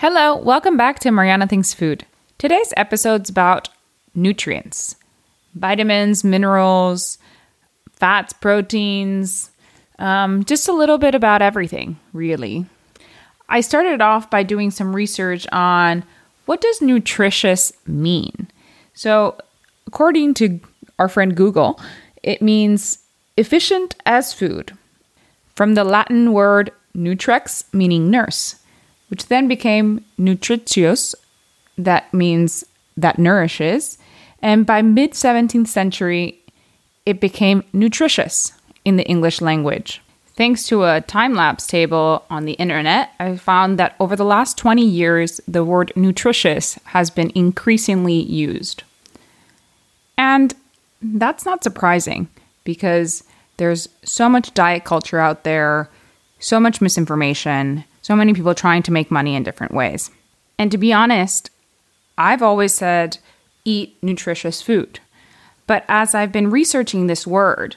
Hello, welcome back to Mariana Thinks Food. Today's episode's about nutrients vitamins, minerals, fats, proteins, um, just a little bit about everything, really. I started off by doing some research on what does nutritious mean. So, according to our friend Google, it means efficient as food, from the Latin word nutrix, meaning nurse, which then became nutritious, that means that nourishes, and by mid 17th century, it became nutritious in the English language. Thanks to a time lapse table on the internet, I found that over the last 20 years, the word nutritious has been increasingly used. And that's not surprising because there's so much diet culture out there, so much misinformation, so many people trying to make money in different ways. And to be honest, I've always said eat nutritious food. But as I've been researching this word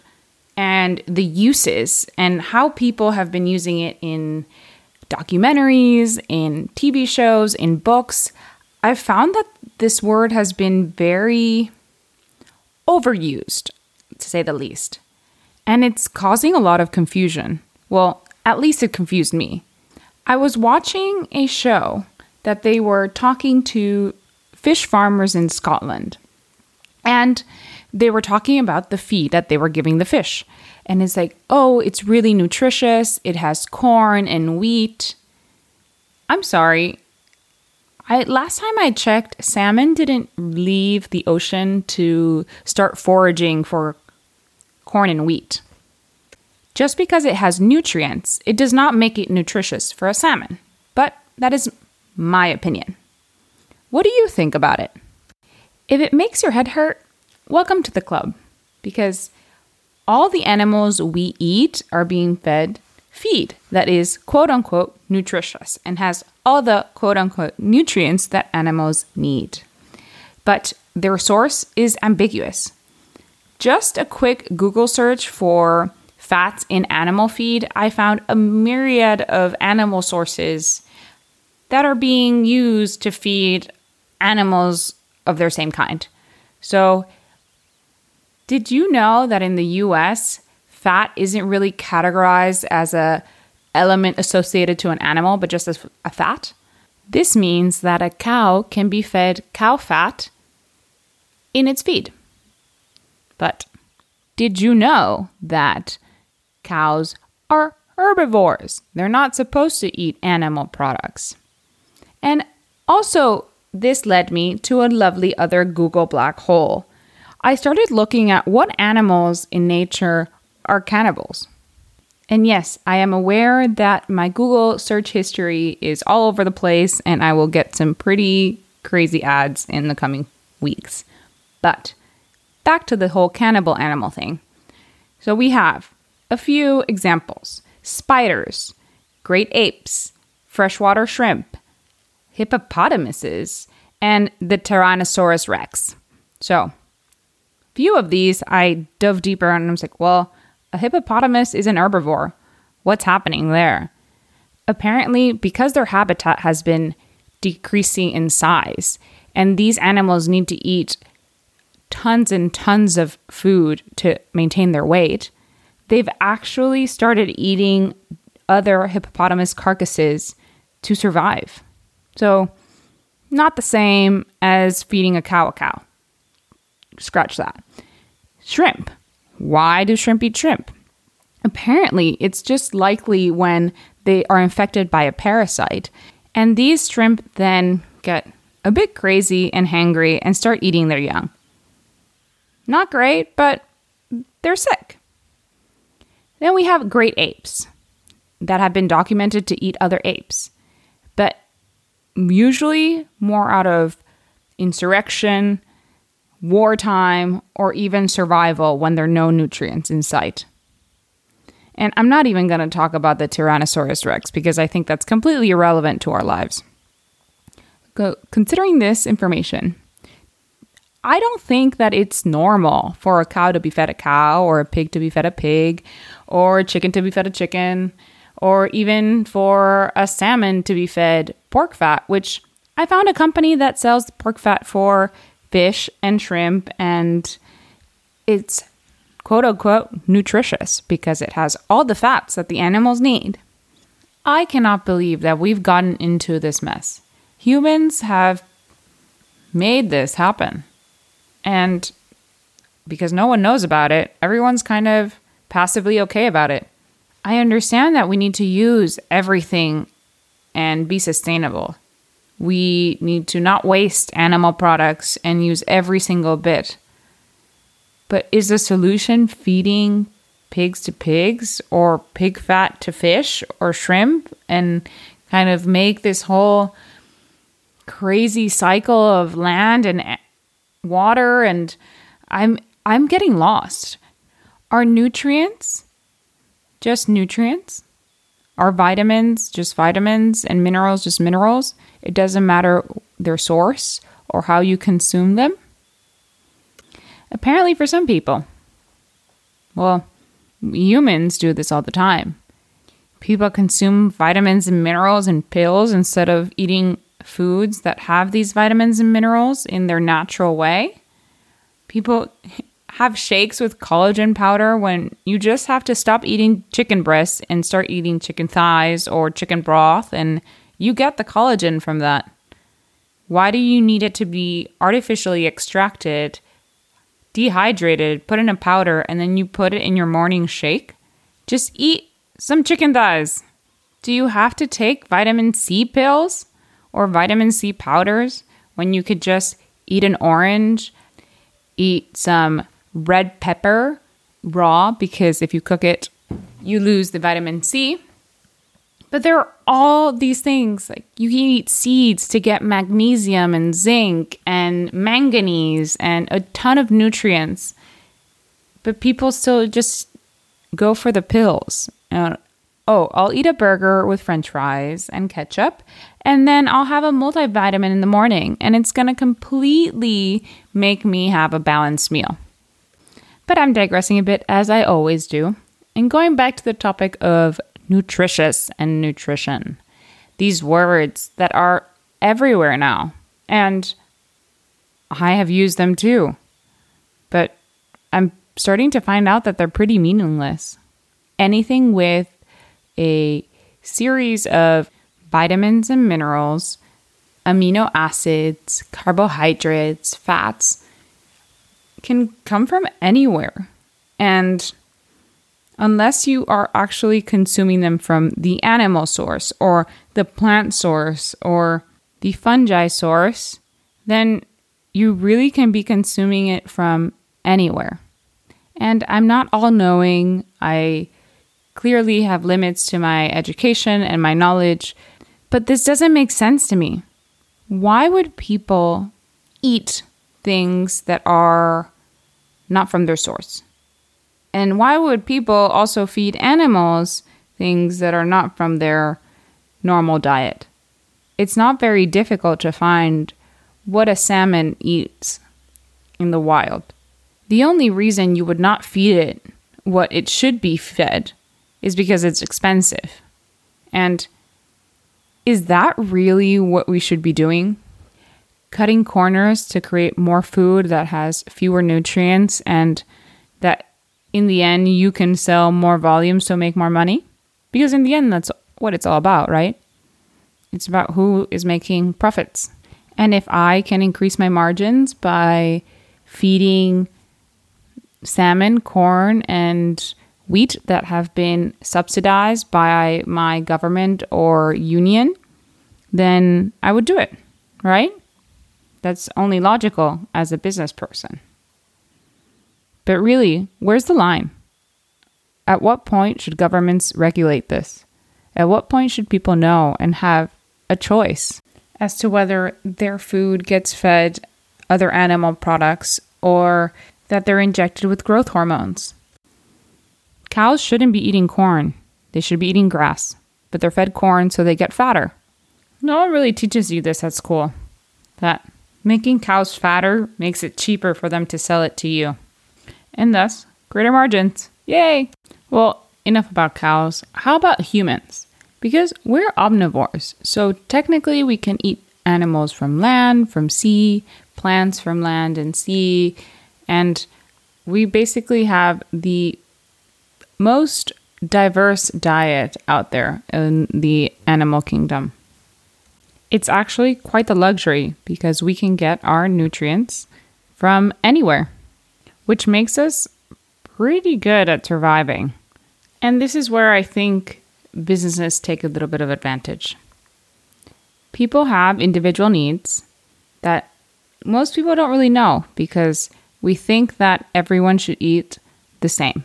and the uses and how people have been using it in documentaries, in TV shows, in books, I've found that this word has been very overused, to say the least. And it's causing a lot of confusion. Well, at least it confused me. I was watching a show that they were talking to fish farmers in Scotland. And they were talking about the feed that they were giving the fish. And it's like, oh, it's really nutritious. It has corn and wheat. I'm sorry. I last time I checked, salmon didn't leave the ocean to start foraging for corn and wheat. Just because it has nutrients, it does not make it nutritious for a salmon. But that is my opinion. What do you think about it? If it makes your head hurt, welcome to the club because all the animals we eat are being fed feed that is quote unquote nutritious and has all the quote unquote nutrients that animals need. But their source is ambiguous. Just a quick Google search for fats in animal feed, I found a myriad of animal sources that are being used to feed animals of their same kind. So, did you know that in the US, fat isn't really categorized as a element associated to an animal, but just as a fat? This means that a cow can be fed cow fat in its feed. But did you know that cows are herbivores. They're not supposed to eat animal products. And also, this led me to a lovely other Google black hole. I started looking at what animals in nature are cannibals. And yes, I am aware that my Google search history is all over the place and I will get some pretty crazy ads in the coming weeks. But back to the whole cannibal animal thing. So we have a few examples spiders, great apes, freshwater shrimp, hippopotamuses, and the Tyrannosaurus rex. So, few of these I dove deeper and I was like, well, a hippopotamus is an herbivore. What's happening there? Apparently, because their habitat has been decreasing in size, and these animals need to eat tons and tons of food to maintain their weight, they've actually started eating other hippopotamus carcasses to survive. So, not the same as feeding a cow a cow. Scratch that. Shrimp. Why do shrimp eat shrimp? Apparently, it's just likely when they are infected by a parasite, and these shrimp then get a bit crazy and hangry and start eating their young. Not great, but they're. Then we have great apes that have been documented to eat other apes, but usually more out of insurrection, wartime, or even survival when there are no nutrients in sight. And I'm not even going to talk about the Tyrannosaurus rex because I think that's completely irrelevant to our lives. Considering this information, I don't think that it's normal for a cow to be fed a cow or a pig to be fed a pig or a chicken to be fed a chicken or even for a salmon to be fed pork fat, which I found a company that sells pork fat for fish and shrimp, and it's quote unquote nutritious because it has all the fats that the animals need. I cannot believe that we've gotten into this mess. Humans have made this happen. And because no one knows about it, everyone's kind of passively okay about it. I understand that we need to use everything and be sustainable. We need to not waste animal products and use every single bit. But is the solution feeding pigs to pigs or pig fat to fish or shrimp and kind of make this whole crazy cycle of land and water and I'm I'm getting lost. Are nutrients just nutrients? Are vitamins just vitamins and minerals just minerals? It doesn't matter their source or how you consume them? Apparently, for some people. Well, humans do this all the time. People consume vitamins and minerals and pills instead of eating foods that have these vitamins and minerals in their natural way. People have shakes with collagen powder when you just have to stop eating chicken breasts and start eating chicken thighs or chicken broth, and you get the collagen from that. Why do you need it to be artificially extracted, dehydrated, put in a powder, and then you put it in your morning shake? Just eat some chicken thighs. Do you have to take vitamin C pills? Or vitamin C powders when you could just eat an orange, eat some red pepper raw, because if you cook it, you lose the vitamin C. But there are all these things like you can eat seeds to get magnesium and zinc and manganese and a ton of nutrients. But people still just go for the pills. Uh, oh, I'll eat a burger with french fries and ketchup, and then I'll have a multivitamin in the morning, and it's going to completely make me have a balanced meal. But I'm digressing a bit, as I always do, and going back to the topic of nutritious and nutrition. These words that are everywhere now, and I have used them too. But I'm starting to find out that they're pretty meaningless. Anything with a series of vitamins and minerals, amino acids, carbohydrates, fats can come from anywhere. And unless you are actually consuming them from the animal source or the plant source or the fungi source, then you really can be consuming it from anywhere. And I'm not all knowing. I clearly have limits to my education and my knowledge. But this doesn't make sense to me. Why would people eat things that are not from their source? And why would people also feed animals things that are not from their normal diet? It's not very difficult to find what a salmon eats in the wild. The only reason you would not feed it what it should be fed is because it's expensive. And is that really what we should be doing? Cutting corners to create more food that has fewer nutrients and that in the end you can sell more volume so make more money? Because in the end, that's what it's all about, right? It's about who is making profits. And if I can increase my margins by feeding salmon, corn, and wheat that have been subsidized by my government or union, then I would do it, right? That's only logical as a business person. But really, where's the line? At what point should governments regulate this? At what point should people know and have a choice as to whether their food gets fed other animal products or that they're injected with growth hormones? Cows shouldn't be eating corn, they should be eating grass, but they're fed corn so they get fatter. No one really teaches you this at school that making cows fatter makes it cheaper for them to sell it to you, and thus greater margins. Yay! Well, enough about cows. How about humans? Because we're omnivores, so technically we can eat animals from land, from sea, plants from land and sea, and we basically have the most diverse diet out there in the animal kingdom. It's actually quite the luxury because we can get our nutrients from anywhere, which makes us pretty good at surviving. And this is where I think businesses take a little bit of advantage. People have individual needs that most people don't really know because we think that everyone should eat the same.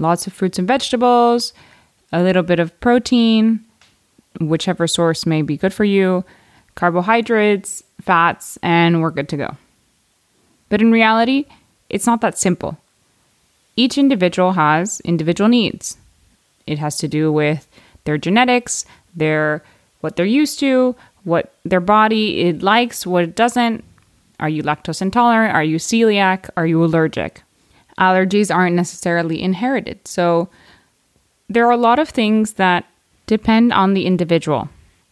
Lots of fruits and vegetables, a little bit of protein, whichever source may be good for you, carbohydrates, fats, and we're good to go. But in reality, it's not that simple. Each individual has individual needs. It has to do with their genetics, their what they're used to, what their body it likes, what it doesn't. Are you lactose intolerant? Are you celiac? Are you allergic? Allergies aren't necessarily inherited. So there are a lot of things that depend on the individual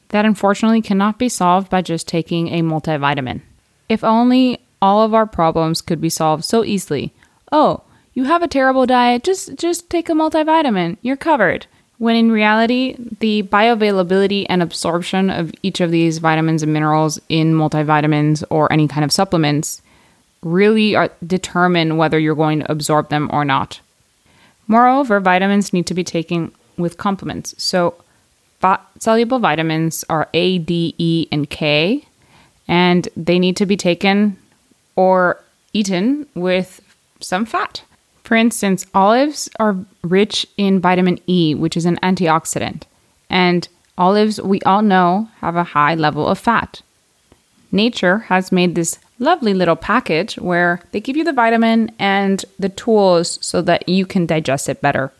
that unfortunately cannot be solved by just taking a multivitamin. If only all of our problems could be solved so easily. Oh, you have a terrible diet, just just take a multivitamin. You're covered. When in reality, the bioavailability and absorption of each of these vitamins and minerals in multivitamins or any kind of supplements really are, determine whether you're going to absorb them or not. Moreover, vitamins need to be taken with complements. So, fat soluble vitamins are A, D, E, and K, and they need to be taken or eaten with some fat. For instance, olives are rich in vitamin E, which is an antioxidant, and olives, we all know, have a high level of fat. Nature has made this lovely little package where they give you the vitamin and the tools so that you can digest it better.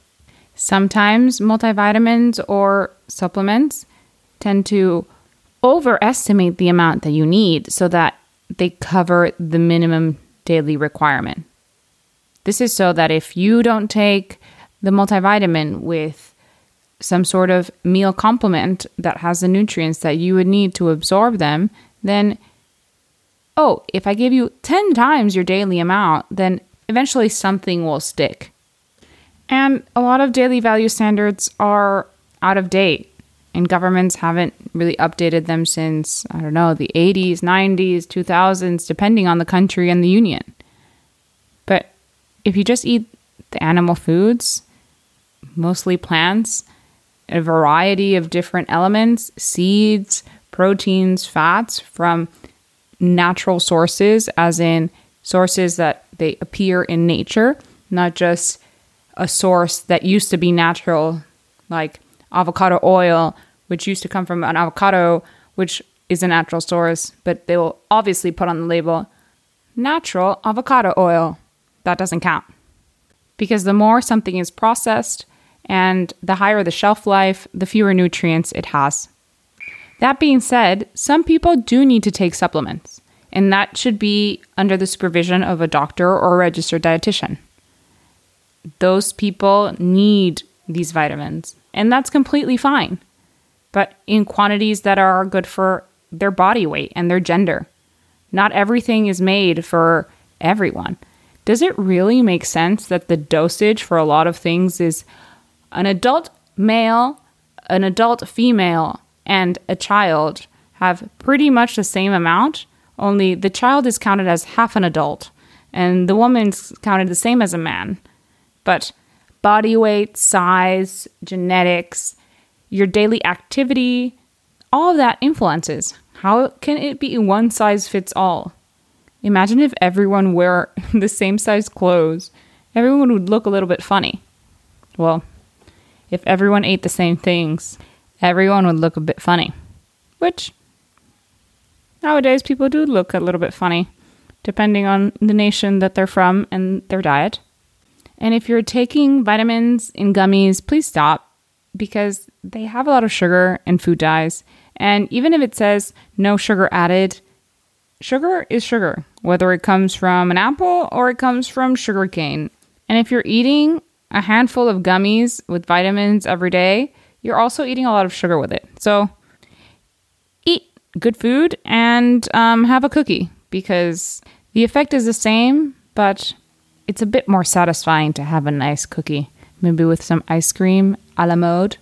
Sometimes multivitamins or supplements tend to overestimate the amount that you need so that they cover the minimum daily requirement. This is so that if you don't take the multivitamin with some sort of meal complement that has the nutrients that you would need to absorb them, then, oh, if I give you 10 times your daily amount, then eventually something will stick. And a lot of daily value standards are out of date, and governments haven't really updated them since, I don't know, the 80s, 90s, 2000s, depending on the country and the union But if you just eat the animal foods, mostly plants, a variety of different elements, seeds, proteins, fats from natural sources, as in sources that they appear in nature, not just a source that used to be natural, like avocado oil, which used to come from an avocado, which is a natural source, but they will obviously put on the label natural avocado oil that doesn't count. Because the more something is processed and the higher the shelf life, the fewer nutrients it has. That being said, some people do need to take supplements, and that should be under the supervision of a doctor or a registered dietitian. Those people need these vitamins, and that's completely fine, but in quantities that are good for their body weight and their gender. Not everything is made for everyone does it really make sense that the dosage for a lot of things is an adult male, an adult female, and a child have pretty much the same amount, only the child is counted as half an adult and the woman's counted the same as a man. But body weight, size, genetics, your daily activity, all of that influences. How can it be one size fits all? Imagine if everyone wore the same size clothes. Everyone would look a little bit funny. Well, if everyone ate the same things, everyone would look a bit funny. Which, nowadays, people do look a little bit funny, depending on the nation that they're from and their diet. And if you're taking vitamins in gummies, please stop because they have a lot of sugar and food dyes. And even if it says no sugar added, sugar is sugar, whether it comes from an apple or it comes from sugar cane. And if you're eating a handful of gummies with vitamins every day, you're also eating a lot of sugar with it. So eat good food and um, have a cookie because the effect is the same, but it's a bit more satisfying to have a nice cookie, maybe with some ice cream a la mode.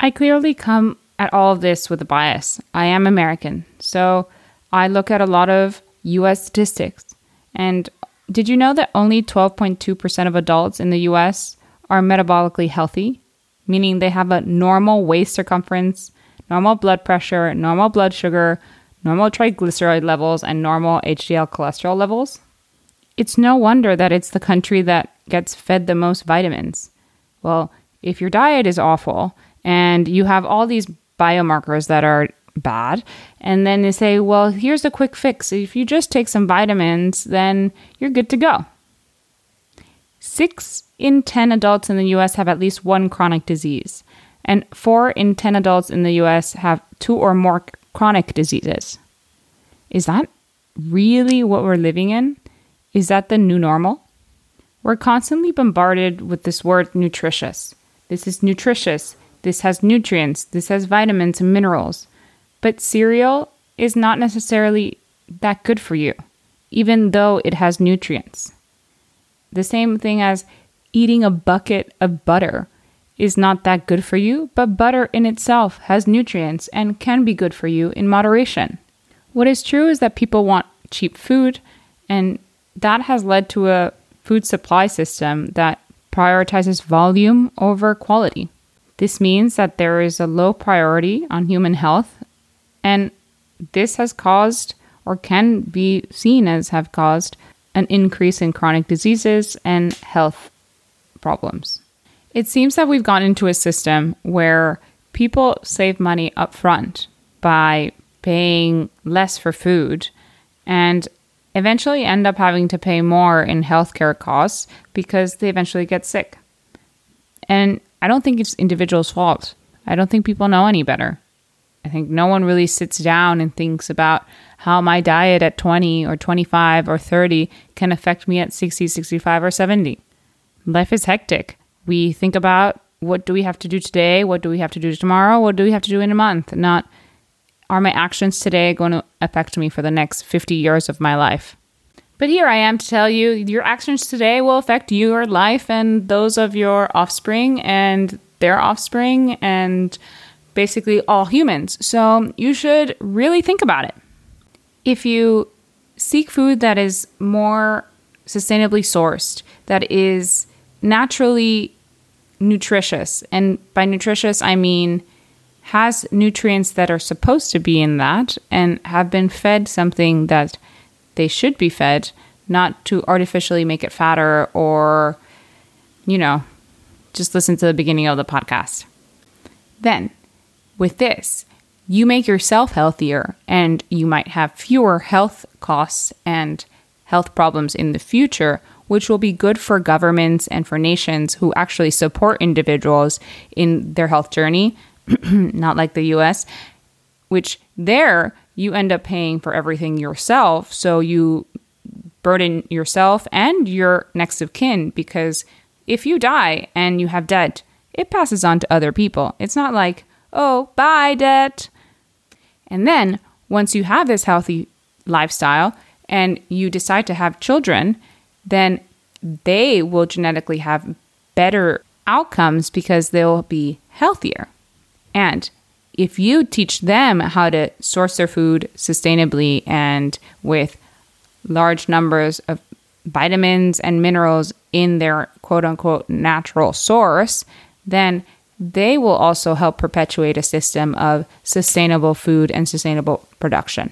I clearly come at all of this with a bias. I am American, so I look at a lot of US statistics. And did you know that only 12.2% of adults in the US are metabolically healthy? Meaning they have a normal waist circumference, normal blood pressure, normal blood sugar, normal triglyceride levels, and normal HDL cholesterol levels? It's no wonder that it's the country that gets fed the most vitamins. Well, if your diet is awful and you have all these biomarkers that are bad, and then they say, well, here's a quick fix. If you just take some vitamins, then you're good to go. Six in 10 adults in the US have at least one chronic disease, and four in 10 adults in the US have two or more chronic diseases. Is that really what we're living in? Is that the new normal? We're constantly bombarded with this word nutritious. This is nutritious. This has nutrients. This has vitamins and minerals. But cereal is not necessarily that good for you, even though it has nutrients. The same thing as eating a bucket of butter is not that good for you, but butter in itself has nutrients and can be good for you in moderation. What is true is that people want cheap food, and that has led to a food supply system that prioritizes volume over quality. This means that there is a low priority on human health and this has caused, or can be seen as have caused, an increase in chronic diseases and health problems. It seems that we've gone into a system where people save money up front by paying less for food and eventually end up having to pay more in healthcare costs because they eventually get sick. And I don't think it's individuals' fault. I don't think people know any better. I think no one really sits down and thinks about how my diet at 20 or 25 or 30 can affect me at 60, 65, or 70. Life is hectic. We think about what do we have to do today? What do we have to do tomorrow? What do we have to do in a month? Not are my actions today going to affect me for the next 50 years of my life? But here I am to tell you your actions today will affect your life and those of your offspring and their offspring and basically all humans. So you should really think about it. If you seek food that is more sustainably sourced, that is naturally nutritious, and by nutritious, I mean has nutrients that are supposed to be in that and have been fed something that they should be fed, not to artificially make it fatter or, you know, just listen to the beginning of the podcast. Then with this, you make yourself healthier and you might have fewer health costs and health problems in the future, which will be good for governments and for nations who actually support individuals in their health journey, not like the US, which there you end up paying for everything yourself. So you burden yourself and your next of kin because if you die and you have debt, it passes on to other people. It's not like, oh, bye, debt. And then once you have this healthy lifestyle and you decide to have children, then they will genetically have better outcomes because they'll be healthier. And if you teach them how to source their food sustainably and with large numbers of vitamins and minerals in their quote unquote natural source, then they will also help perpetuate a system of sustainable food and sustainable production.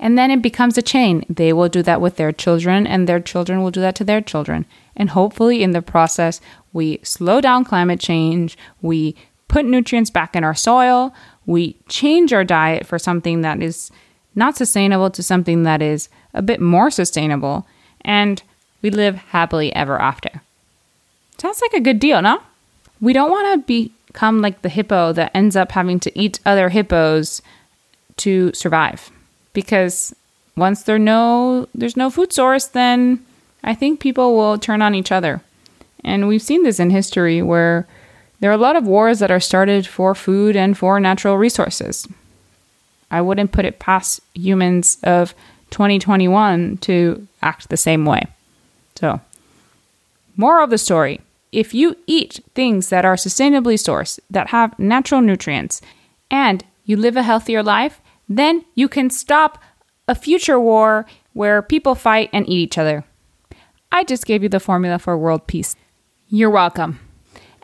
And then it becomes a chain. They will do that with their children, and their children will do that to their children. And hopefully, in the process, we slow down climate change, we put nutrients back in our soil, we change our diet for something that is not sustainable to something that is a bit more sustainable, and we live happily ever after. Sounds like a good deal, no? We don't want to become like the hippo that ends up having to eat other hippos to survive because once there no there's no food source then i think people will turn on each other And we've seen this in history where there are a lot of wars that are started for food and for natural resources. I wouldn't put it past humans of 2021 to act the same way. So, moral of the story if you eat things that are sustainably sourced, that have natural nutrients, and you live a healthier life, then you can stop a future war where people fight and eat each other. I just gave you the formula for world peace. You're welcome.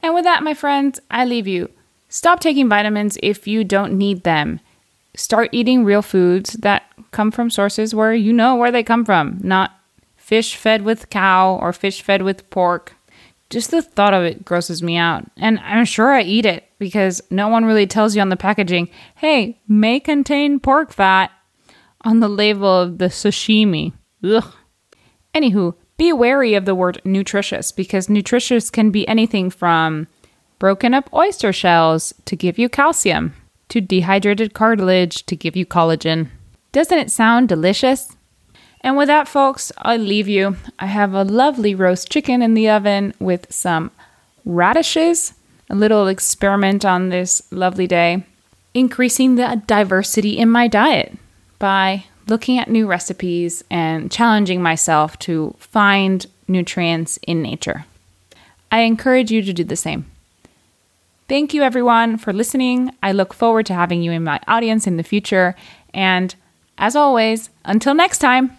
And with that, my friends, I leave you. Stop taking vitamins if you don't need them. Start eating real foods that come from sources where you know where they come from, not fish fed with cow or fish fed with pork. Just the thought of it grosses me out. And I'm sure I eat it because no one really tells you on the packaging, hey, may contain pork fat on the label of the sashimi. Ugh. Anywho, be wary of the word nutritious because nutritious can be anything from broken up oyster shells to give you calcium to dehydrated cartilage to give you collagen. Doesn't it sound delicious? And with that, folks, I leave you. I have a lovely roast chicken in the oven with some radishes, a little experiment on this lovely day, increasing the diversity in my diet by looking at new recipes and challenging myself to find nutrients in nature. I encourage you to do the same. Thank you, everyone, for listening. I look forward to having you in my audience in the future. And as always, until next time.